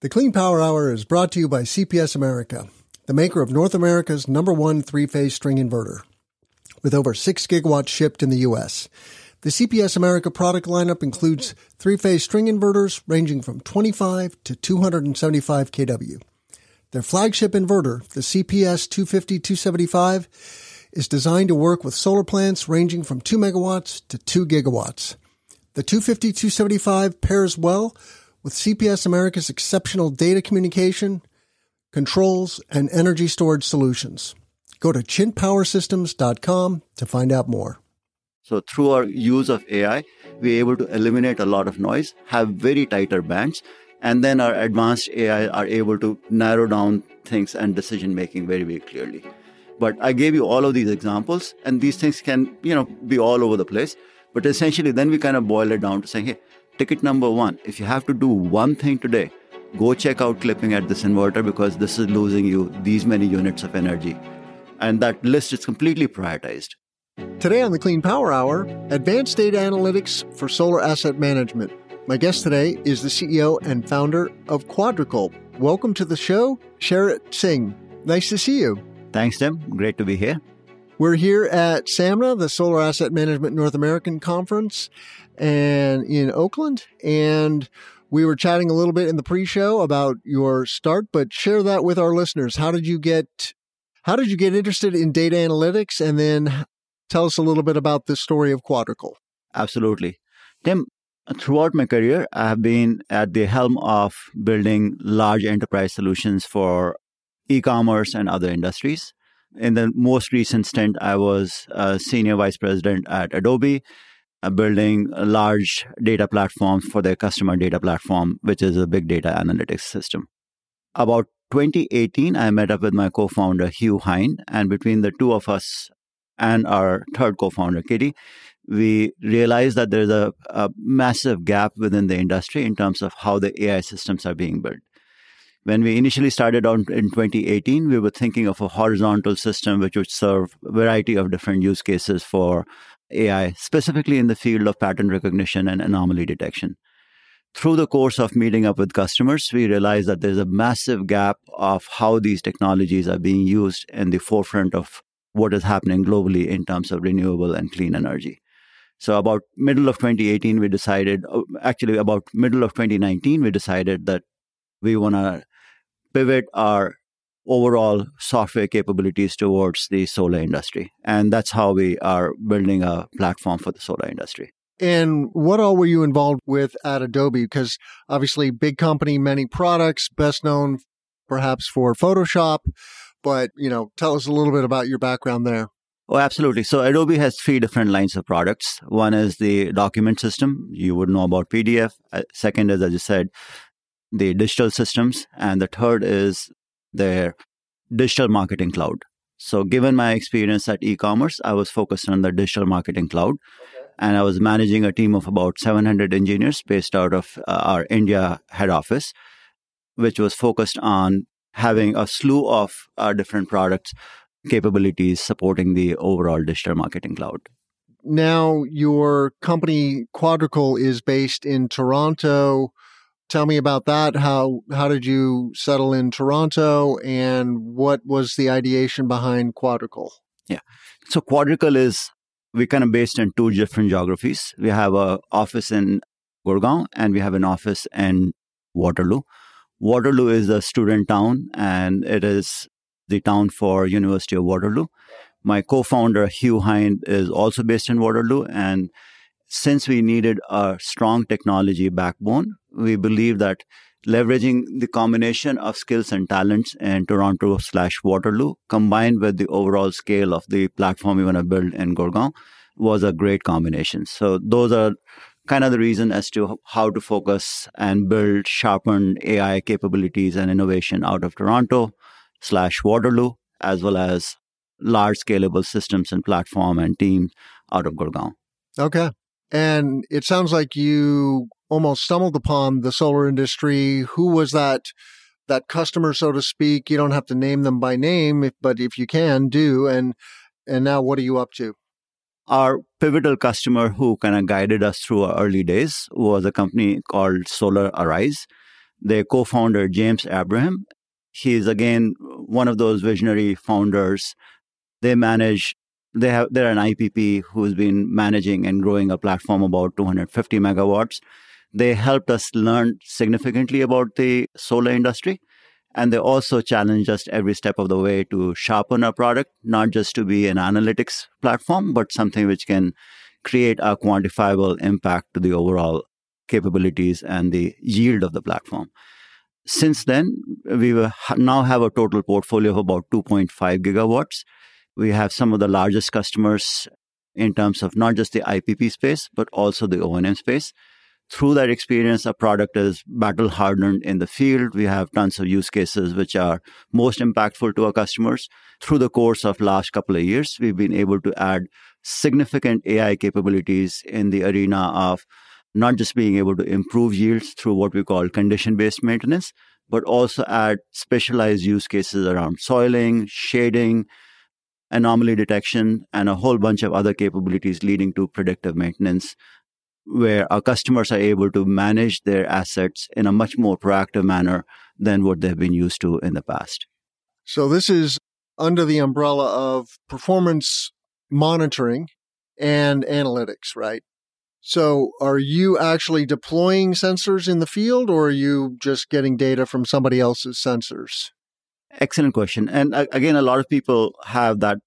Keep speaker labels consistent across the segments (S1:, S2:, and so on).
S1: The Clean Power Hour is brought to you by CPS America, the maker of North America's number one three phase string inverter. With over 6 gigawatts shipped in the U.S., the CPS America product lineup includes three phase string inverters ranging from 25 to 275 kW. Their flagship inverter, the CPS 250 275, is designed to work with solar plants ranging from 2 megawatts to 2 gigawatts. The 250 275 pairs well with CPS America's exceptional data communication, controls, and energy storage solutions. Go to chintpowersystems.com to find out more.
S2: So through our use of AI, we're able to eliminate a lot of noise, have very tighter bands, and then our advanced AI are able to narrow down things and decision making very, very clearly. But I gave you all of these examples, and these things can, you know, be all over the place. But essentially, then we kind of boil it down to saying, hey, ticket number one, if you have to do one thing today, go check out clipping at this inverter because this is losing you these many units of energy. And that list is completely prioritized.
S1: Today on the Clean Power Hour, advanced data analytics for solar asset management. My guest today is the CEO and founder of Quadrical. Welcome to the show, Sharat Singh. Nice to see you.
S2: Thanks, Tim. Great to be here.
S1: We're here at SAMNA, the Solar Asset Management North American Conference, and in Oakland. And we were chatting a little bit in the pre-show about your start, but share that with our listeners. How did you get how did you get interested in data analytics and then tell us a little bit about the story of Quadrical?
S2: Absolutely. Tim, throughout my career, I have been at the helm of building large enterprise solutions for e-commerce and other industries. In the most recent stint, I was a senior vice president at Adobe, Uh, building large data platforms for their customer data platform, which is a big data analytics system. About 2018, I met up with my co founder, Hugh Hine, and between the two of us and our third co founder, Kitty, we realized that there's a, a, massive gap within the industry in terms of how the AI systems are being built. When we initially started out in 2018, we were thinking of a horizontal system which would serve a variety of different use cases for AI, specifically in the field of pattern recognition and anomaly detection. Through the course of meeting up with customers, we realized that there's a massive gap of how these technologies are being used in the forefront of what is happening globally in terms of renewable and clean energy. So about middle of 2018, we decided, uh, actually about middle of 2019, we decided that we want to pivot our overall software capabilities towards the solar industry. And that's how we are building a platform for the solar industry.
S1: And what all were you involved with at Adobe? Because obviously, big company, many products, best known perhaps for Photoshop. But, you know, tell us a little bit about your background there.
S2: Oh, absolutely. So Adobe has three different lines of products. One is the document system. You would know about PDF. Uh, second is, as you said, the digital systems. And the third is their digital marketing cloud. So, given my experience at e commerce, I was focused on the digital marketing cloud. Okay. And I was managing a team of about 700 engineers based out of uh, our India head office, which was focused on having a slew of uh, different products capabilities supporting the overall digital marketing cloud.
S1: Now, your company Quadrical is based in Toronto tell me about that. How how did you settle in Toronto, and what was the ideation behind Quadrical?
S2: Yeah, so Quadrical is we kind of based in two different geographies. We have a office in Gurgaon, and we have an office in Waterloo. Waterloo is a student town, and it is the town for University of Waterloo. My co-founder Hugh Hine is also based in Waterloo, and since we needed a strong technology backbone, we believe that leveraging the combination of skills and talents in Toronto slash Waterloo combined with the overall scale of the platform we want to build in Gurgaon was a great combination. So those are kind of the reason as to how to focus and build sharpened AI capabilities and innovation out of Toronto slash Waterloo, as well as large scalable systems and platform and teams out of Gurgaon.
S1: Okay. And it sounds like you almost stumbled upon the solar industry. Who was that that customer, so to speak? You don't have to name them by name, but if you can, do. And and now, what are you up to?
S2: Our pivotal customer who kind of guided us through our early days was a company called Solar Arise. Their co-founder, James Abraham, he is again one of those visionary founders. They manage, they have, they're an IPP who's been managing and growing a platform about 250 megawatts. They helped us learn significantly about the solar industry. And they also challenged us every step of the way to sharpen our product, not just to be an analytics platform, but something which can create a quantifiable impact to the overall capabilities and the yield of the platform. Since then, we now have a total portfolio of about 2.5 gigawatts. We have some of the largest customers in terms of not just the IPP space, but also the O&M space. Through that experience, our product is battle hardened in the field. We have tons of use cases which are most impactful to our customers. Through the course of last couple of years, we've been able to add significant AI capabilities in the arena of not just being able to improve yields through what we call condition based maintenance, but also add specialized use cases around soiling, shading, anomaly detection, and a whole bunch of other capabilities leading to predictive maintenance, where our customers are able to manage their assets in a much more proactive manner than what they've been used to in the past.
S1: So, this is under the umbrella of performance monitoring and analytics, right? So are you actually deploying sensors in the field or are you just getting data from somebody else's sensors?
S2: Excellent question. And uh, again, a lot of people have that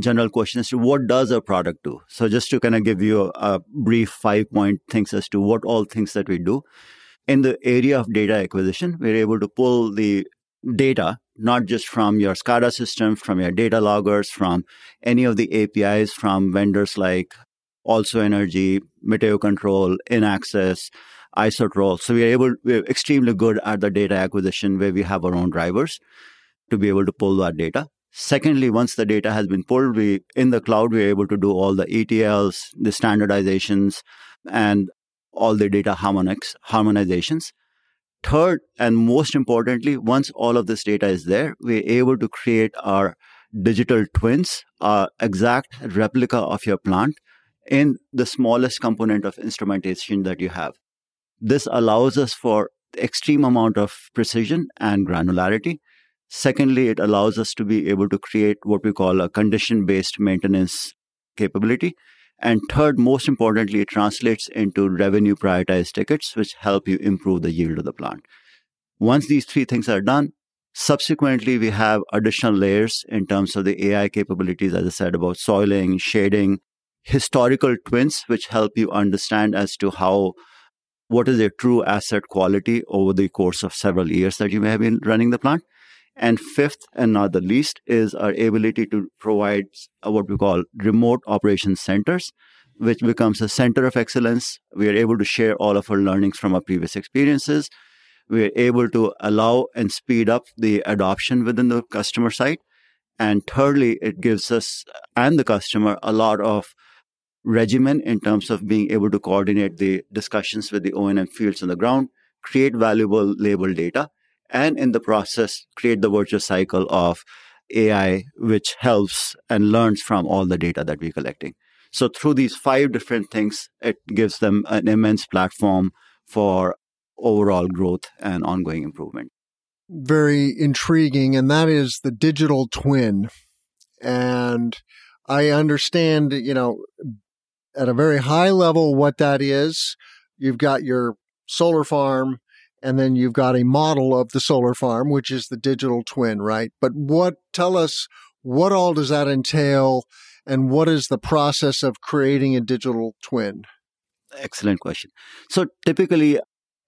S2: general question as to what does a product do? So just to kind of give you a, brief five point things as to what all things that we do. In the area of data acquisition, we're able to pull the data, not just from your SCADA system, from your data loggers, from any of the APIs from vendors like AlsoEnergy, Meteo Control, InAccess, Isotrol. So we are able, we're extremely good at the data acquisition where we have our own drivers to be able to pull that data. Secondly, once the data has been pulled, we in the cloud we're able to do all the ETLs, the standardizations, and all the data harmonics, harmonizations. Third, and most importantly, once all of this data is there, we're able to create our digital twins, our exact replica of your plant in the smallest component of instrumentation that you have. This allows us for extreme amount of precision and granularity. Secondly, it allows us to be able to create what we call a condition based maintenance capability. And third, most importantly, it translates into revenue prioritized tickets, which help you improve the yield of the plant. Once these three things are done, subsequently, we have additional layers in terms of the AI capabilities, as I said, about soiling, shading, historical twins, which help you understand as to how what is your true asset quality over the course of several years that you may have been running the plant. And fifth, and not the least, is our ability to provide what we call remote operations centers, which becomes a center of excellence. We are able to share all of our learnings from our previous experiences. We are able to allow and speed up the adoption within the customer site. And thirdly, it gives us and the customer a lot of regimen in terms of being able to coordinate the discussions with the O&M fields on the ground, create valuable label data, and in the process, create the virtuous cycle of AI, which helps and learns from all the data that we're collecting. So through these five different things, it gives them an immense platform for overall growth and ongoing improvement.
S1: Very intriguing. And that is the digital twin. And I understand, you know, at a very high level what that is. You've got your solar farm, and then you've got a model of the solar farm, which is the digital twin, right? But what, tell us, what all does that entail, and what is the process of creating a digital twin?
S2: Excellent question. So typically,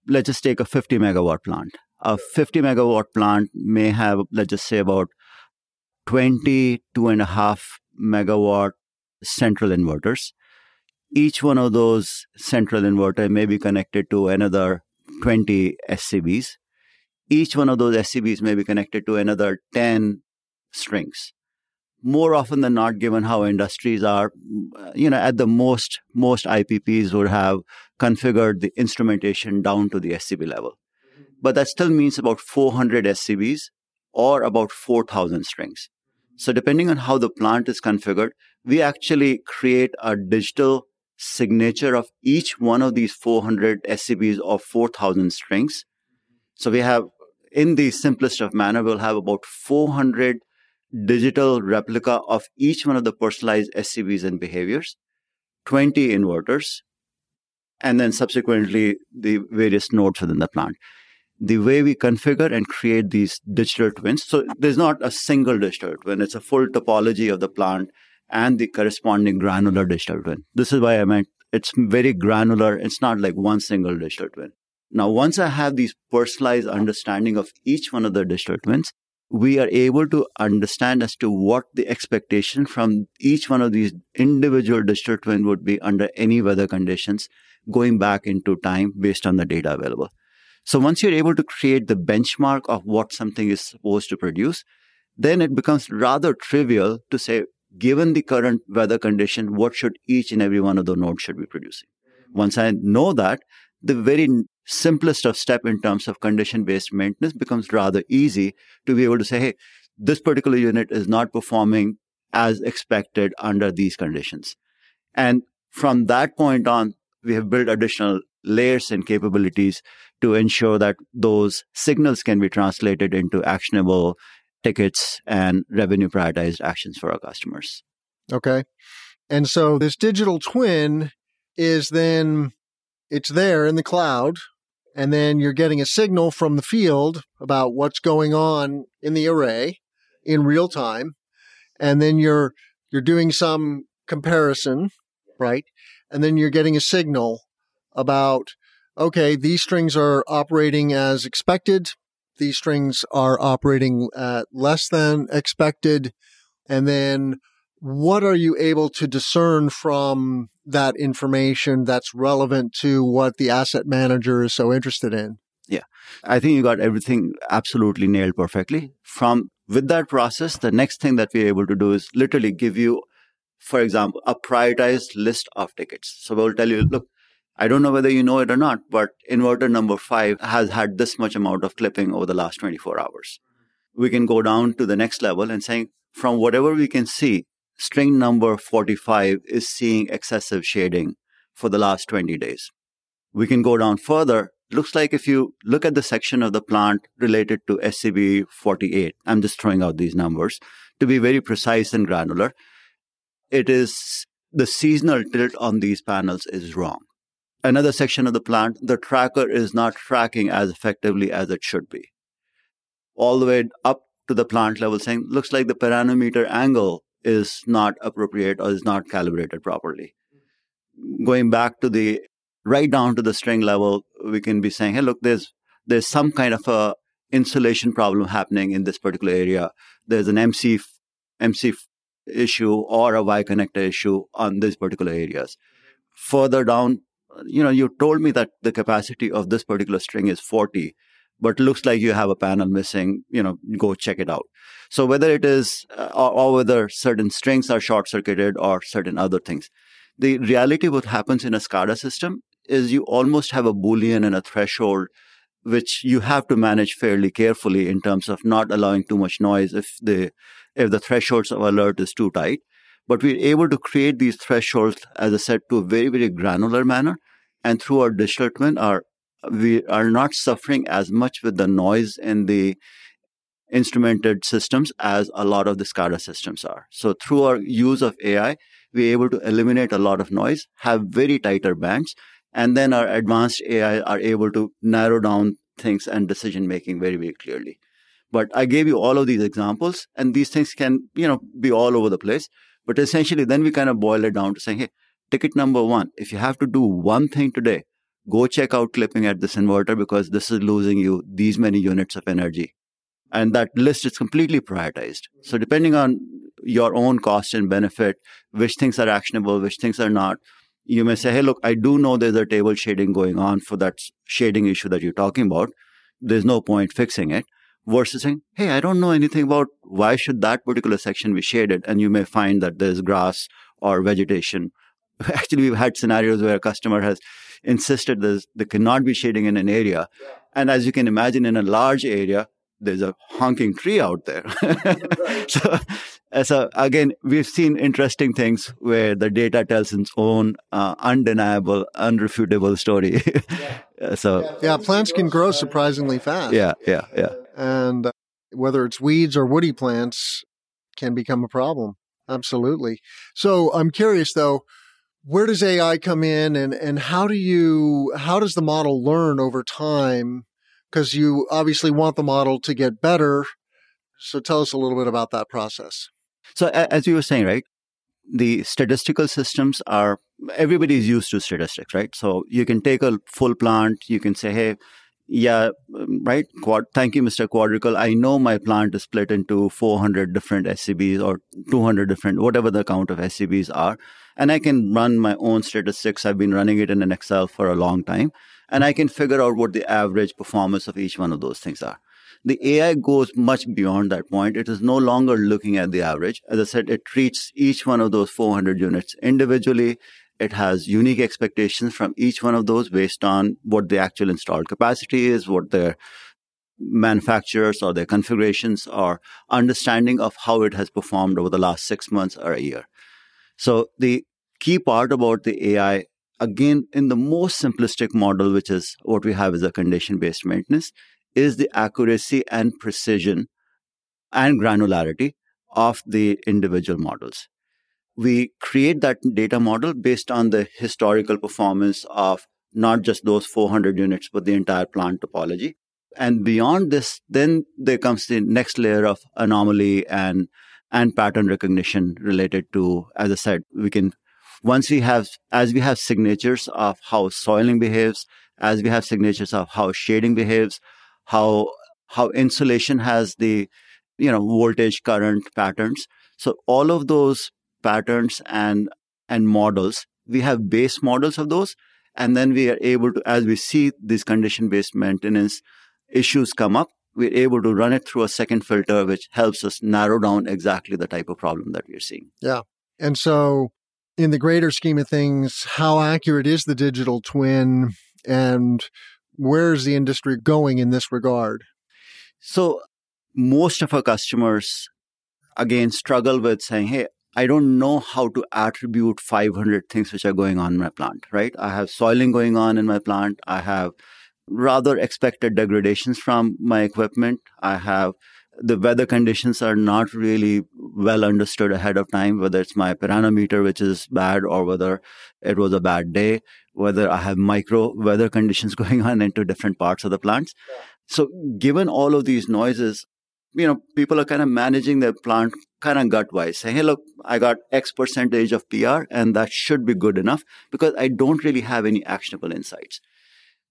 S2: let's just take a 50 megawatt plant. A 50 megawatt plant may have, let's just say, about 22 and a half megawatt central inverters each one of those central inverter may be connected to another 20 SCBs. Each one of those SCBs may be connected to another 10 strings. More often than not, given how industries are, you know, at the most, most IPPs would have configured the instrumentation down to the SCB level. But that still means about 400 SCBs or about 4,000 strings. So depending on how the plant is configured, we actually create a digital signature of each one of these 400 SCBs of 4,000 strings So we have, in the simplest of manner, we'll have about 400 digital replica of each one of the personalized SCBs and behaviors, 20 inverters, and then subsequently the various nodes within the plant. The way we configure and create these digital twins, so there's not a single digital twin, it's a full topology of the plant and the corresponding granular digital twin. This is why I meant it's very granular. It's not like one single digital twin. Now, once I have these personalized understanding of each one of the digital twins, we are able to understand as to what the expectation from each one of these individual digital twin would be under any weather conditions going back into time based on the data available. So once you're able to create the benchmark of what something is supposed to produce, then it becomes rather trivial to say, given the current weather condition, what should each and every one of the nodes should be producing? Once I know that, the very simplest of step in terms of condition based maintenance becomes rather easy to be able to say, hey, this particular unit is not performing as expected under these conditions. And from that point on, we have built additional layers and capabilities to ensure that those signals can be translated into actionable tickets and revenue prioritized actions for our customers.
S1: Okay. And so this digital twin is then it's there in the cloud and then you're getting a signal from the field about what's going on in the array in real time and then you're you're doing some comparison right and then you're getting a signal about okay these strings are operating as expected these strings are operating at less than expected and then what are you able to discern from that information that's relevant to what the asset manager is so interested in?
S2: Yeah. I think you got everything absolutely nailed perfectly. Mm-hmm. From with that process, the next thing that we're able to do is literally give you, for example, a prioritized list of tickets. So we'll tell you, look, I don't know whether you know it or not, but inverter number five has had this much amount of clipping over the last 24 hours. We can go down to the next level and saying, from whatever we can see, string number 45 is seeing excessive shading for the last 20 days. We can go down further. Looks like if you look at the section of the plant related to SCB 48, I'm just throwing out these numbers to be very precise and granular. It is the seasonal tilt on these panels is wrong. Another section of the plant, the tracker is not tracking as effectively as it should be. All the way up to the plant level saying, looks like the pyranometer angle is not appropriate or is not calibrated properly. Going back to the right down to the string level, we can be saying, hey, look, there's there's some kind of a insulation problem happening in this particular area. There's an MC MC issue or a Y connector issue on these particular areas. Further down, you know, you told me that the capacity of this particular string is 40 but looks like you have a panel missing, you know, go check it out. So whether it is, uh, or, or, whether certain strings are short circuited or certain other things, the reality what happens in a SCADA system is you almost have a boolean and a threshold which you have to manage fairly carefully in terms of not allowing too much noise if the if the thresholds of alert is too tight but we're able to create these thresholds as i said to a very very granular manner and through our digital twin our we are not suffering as much with the noise in the instrumented systems as a lot of the SCADA systems are. So through our use of AI, we're able to eliminate a lot of noise, have very tighter bands, and then our advanced AI are able to narrow down things and decision making very, very clearly. But I gave you all of these examples, and these things can, you know, be all over the place. But essentially, then we kind of boil it down to saying, hey, ticket number one, if you have to do one thing today, go check out clipping at this inverter because this is losing you these many units of energy. And that list is completely prioritized. Mm-hmm. So depending on your own cost and benefit, which things are actionable, which things are not, you may say, hey, look, I do know there's a table shading going on for that shading issue that you're talking about. There's no point fixing it. Versus saying, hey, I don't know anything about why should that particular section be shaded. And you may find that there's grass or vegetation. Actually, we've had scenarios where a customer has insisted there's, there cannot be shading in an area. And as you can imagine, in a large area, there's a honking tree out there. so, so again, we've seen interesting things where the data tells its own uh, undeniable, unrefutable story.
S1: yeah. so yeah, plants can grow surprisingly fast.
S2: Yeah, yeah, yeah.
S1: And uh, whether it's weeds or woody plants can become a problem. Absolutely. So I'm curious though, where does AI come in and, and how do you, how does the model learn over time? Because you obviously want the model to get better. So tell us a little bit about that process.
S2: So as you were saying, right, the statistical systems are everybody is used to statistics, right? So you can take a full plant, you can say, hey, yeah, um, right. Quad, thank you, Mr. Quadrical. I know my plant is split into 400 different SCBs or 200 different, whatever the count of SCBs are. And I can run my own statistics. I've been running it in an Excel for a long time. And I can figure out what the average performance of each one of those things are. The AI goes much beyond that point. It is no longer looking at the average. As I said, it treats each one of those 400 units individually. It has unique expectations from each one of those based on what the actual installed capacity is, what their manufacturers or their configurations or understanding of how it has performed over the last six months or a year. So the key part about the AI, again, in the most simplistic model, which is what we have as a condition based maintenance, is the accuracy and precision and granularity of the individual models we create that data model based on the historical performance of not just those 400 units, but the entire plant topology. And beyond this, then there comes the next layer of anomaly and and pattern recognition related to, as I said, we can once we have as we have signatures of how soiling behaves, as we have signatures of how shading behaves, how how insulation has the you know voltage current patterns. So all of those patterns and and models. We have base models of those and then we are able to as we see these condition based maintenance issues come up we're able to run it through a second filter which helps us narrow down exactly the type of problem that we're seeing.
S1: Yeah. And so in the greater scheme of things how accurate is the digital twin and where's the industry going in this regard?
S2: So most of our customers again struggle with saying hey I don't know how to attribute 500 things which are going on in my plant, right? I have soiling going on in my plant. I have rather expected degradations from my equipment. I have the weather conditions are not really well understood ahead of time, whether it's my pyranometer, which is bad, or whether it was a bad day, whether I have micro weather conditions going on into different parts of the plants. So, given all of these noises, you know, people are kind of managing their plant kind of gut wise, saying, hey, look, I got X percentage of PR and that should be good enough because I don't really have any actionable insights.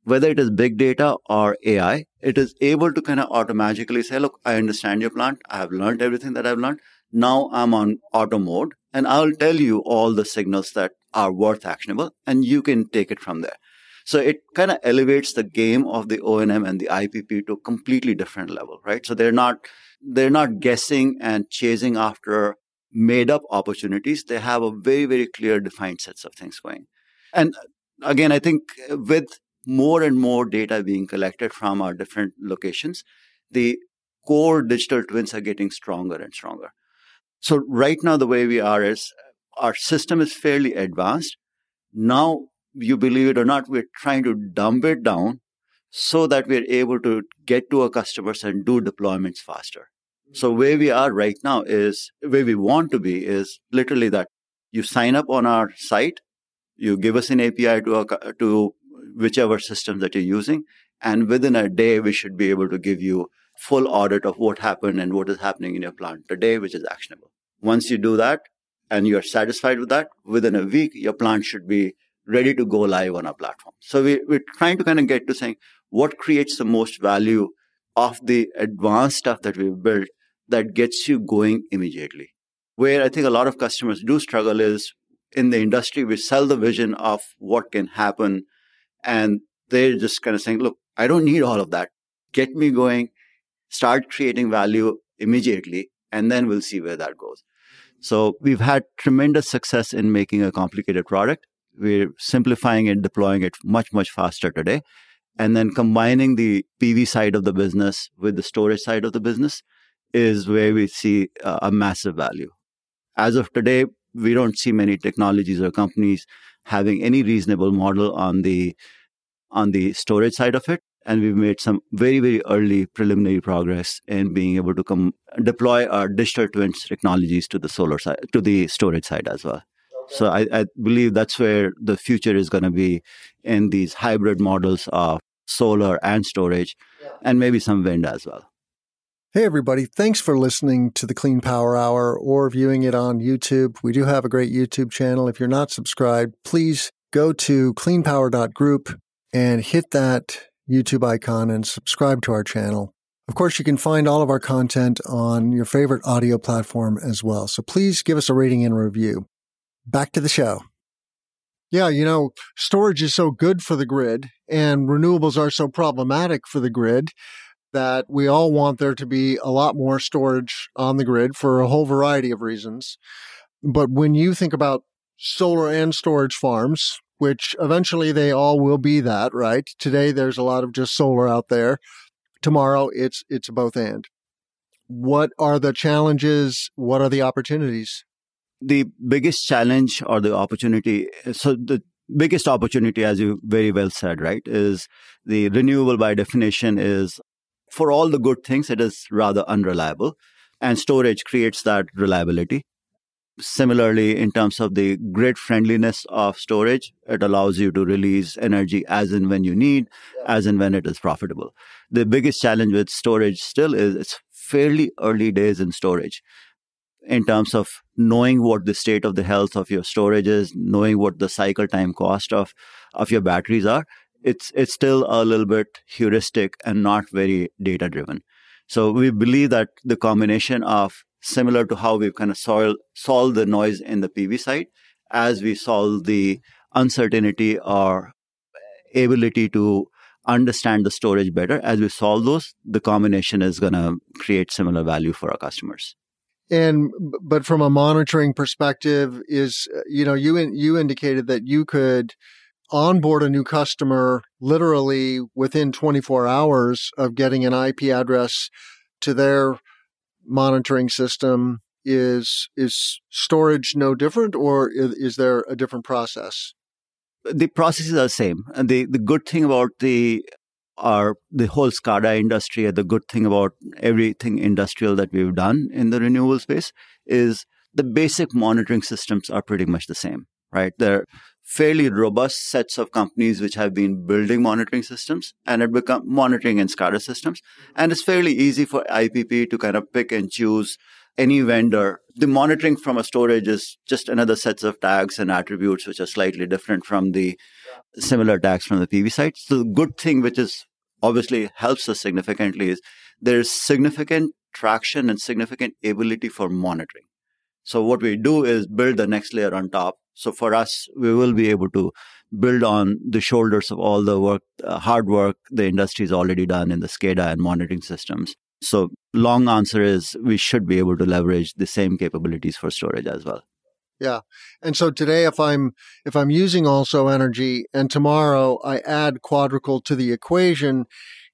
S2: Whether it is big data or AI, it is able to kind of automatically say, look, I understand your plant. I have learned everything that I've learned. Now I'm on auto mode and I'll tell you all the signals that are worth actionable and you can take it from there. So it kind of elevates the game of the O&M and the IPP to a completely different level, right? So they're not they're not guessing and chasing after made up opportunities. They have a very, very clear defined sets of things going. And again, I think with more and more data being collected from our different locations, the core digital twins are getting stronger and stronger. So right now, the way we are is our system is fairly advanced. Now, you believe it or not, we're trying to dumb it down so that we're able to get to our customers and do deployments faster. So where we are right now is where we want to be is literally that you sign up on our site, you give us an API to to whichever system that you're using, and within a day we should be able to give you full audit of what happened and what is happening in your plant today, which is actionable. Once you do that and you're satisfied with that, within a week your plant should be ready to go live on our platform. So we, we're trying to kind of get to saying what creates the most value of the advanced stuff that we've built that gets you going immediately. Where I think a lot of customers do struggle is in the industry, we sell the vision of what can happen. And they're just kind of saying, look, I don't need all of that. Get me going, start creating value immediately, and then we'll see where that goes. So we've had tremendous success in making a complicated product. We're simplifying it, deploying it much, much faster today. and then combining the PV side of the business with the storage side of the business is where we see uh, a massive value. As of today, we don't see many technologies or companies having any reasonable model on the on the storage side of it and we've made some very very early preliminary progress in being able to come deploy our digital twins technologies to the solar side to the storage side as well. So I, I, believe that's where the future is going to be in these hybrid models of solar and storage yeah. and maybe some wind as well
S1: Hey, everybody. Thanks for listening to the Clean Power Hour or viewing it on YouTube. We do have a great YouTube channel. If you're not subscribed, please go to cleanpower.group and hit that YouTube icon and subscribe to our channel. Of course, you can find all of our content on your favorite audio platform as well. So please give us a rating and review. Back to the show. Yeah, you know, storage is so good for the grid and renewables are so problematic for the grid that we all want there to be a lot more storage on the grid for a whole variety of reasons. But when you think about solar and storage farms, which eventually they all will be that, right? Today there's a lot of just solar out there. Tomorrow it's it's both and. What are the challenges? What are the opportunities?
S2: The biggest challenge or the opportunity so the biggest opportunity as you very well said, right, is the renewable by definition is for all the good things it is rather unreliable and storage creates that reliability Similarly, in terms of the grid friendliness of storage, it allows you to release energy as and when you need, as and when it is profitable. The biggest challenge with storage still is it's fairly early days in storage in terms of knowing what the state of the health of your storage is, knowing what the cycle time cost of, of your batteries are. It's, it's still a little bit heuristic and not very data driven. So we believe that the combination of similar to how we've kind of solved solve the noise in the PV side as we solve the uncertainty or ability to understand the storage better. As we solve those, the combination is going to create similar value for our customers.
S1: And but from a monitoring perspective, is you know you you indicated that you could onboard a new customer literally within 24 hours of getting an IP address to their monitoring system. Is is storage no different or is, is, there a different process?
S2: The processes are the same. And the, the good thing about the our the whole SCADA industry the good thing about everything industrial that we've done in the renewable space is the basic monitoring systems are pretty much the same right they're fairly robust sets of companies which have been building monitoring systems and it become monitoring and SCADA systems. And it's fairly easy for IPP to kind of pick and choose any vendor. The monitoring from a storage is just another sets of tags and attributes which are slightly different from the similar tags from the PV side. So the good thing, which is obviously helps us significantly, is there's significant traction and significant ability for monitoring. So what we do is build the next layer on top so for us, we will be able to build on the shoulders of all the work, uh, hard work the industry has already done in the SCADA and monitoring systems. So long answer is we should be able to leverage the same capabilities for storage as well.
S1: Yeah. And so today if I'm if I'm using AlsoEnergy and tomorrow I add Quadrical to the equation,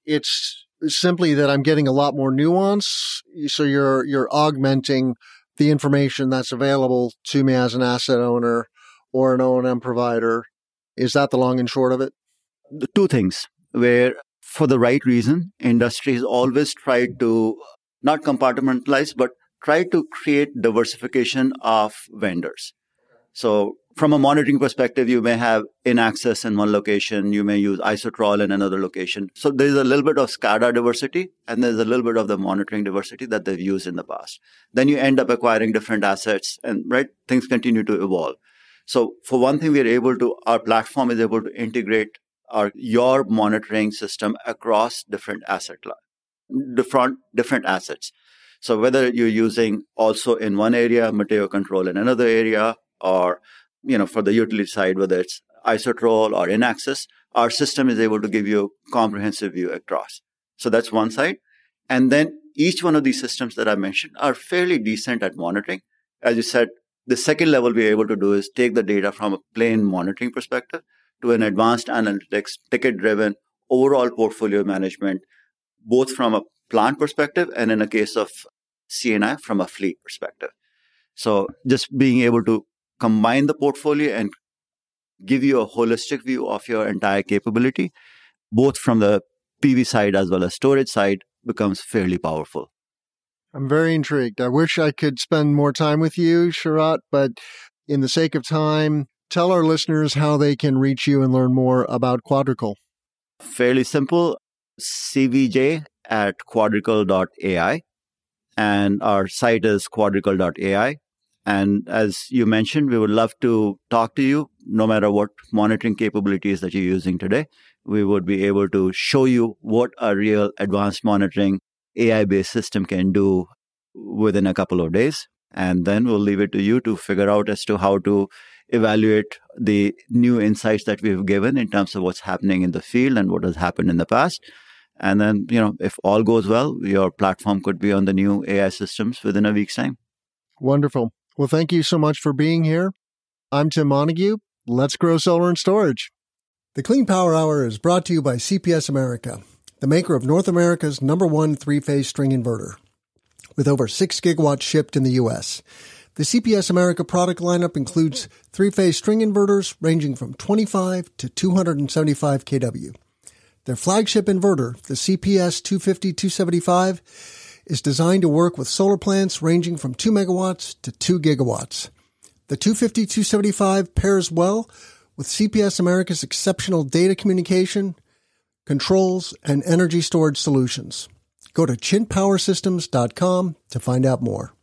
S1: it's simply that I'm getting a lot more nuance. So you're you're augmenting the information that's available to me as an asset owner or an O&M provider. Is that the long and short of it?
S2: The two things where for the right reason, industry has always tried to not compartmentalize, but try to create diversification of vendors. So from a monitoring perspective, you may have Inaccess in one location, you may use Isotrol in another location. So there's a little bit of SCADA diversity and there's a little bit of the monitoring diversity that they've used in the past. Then you end up acquiring different assets and right, things continue to evolve. So for one thing, we are able to, our platform is able to integrate our, your monitoring system across different asset different, different assets. So whether you're using also in one area, Meteo control in another area, or you know, for the utility side, whether it's Isotrol or Inaccess, our system is able to give you a comprehensive view across. So that's one side. And then each one of these systems that I mentioned are fairly decent at monitoring. As you said, the second level we're able to do is take the data from a plain monitoring perspective to an advanced analytics, ticket driven, overall portfolio management, both from a plant perspective and in a case of C&I from a fleet perspective. So just being able to combine the portfolio and give you a holistic view of your entire capability, both from the PV side as well as storage side, becomes fairly powerful.
S1: I'm very intrigued. I wish I could spend more time with you, Sharat, but in the sake of time, tell our listeners how they can reach you and learn more about Quadrical.
S2: Fairly simple cvj at quadrical.ai, and our site is quadrical.ai. And as you mentioned, we would love to talk to you no matter what monitoring capabilities that you're using today. We would be able to show you what a real advanced monitoring AI based system can do within a couple of days. And then we'll leave it to you to figure out as to how to evaluate the new insights that we've given in terms of what's happening in the field and what has happened in the past. And then, you know, if all goes well, your platform could be on the new AI systems within a week's time.
S1: Wonderful. Well, thank you so much for being here. I'm Tim Montague. Let's grow solar and storage. The Clean Power Hour is brought to you by CPS America, the maker of North America's number one three phase string inverter. With over 6 gigawatts shipped in the U.S., the CPS America product lineup includes three phase string inverters ranging from 25 to 275 kW. Their flagship inverter, the CPS 250 275, is designed to work with solar plants ranging from 2 megawatts to 2 gigawatts. The 250-275 pairs well with CPS America's exceptional data communication, controls, and energy storage solutions. Go to chintpowersystems.com to find out more.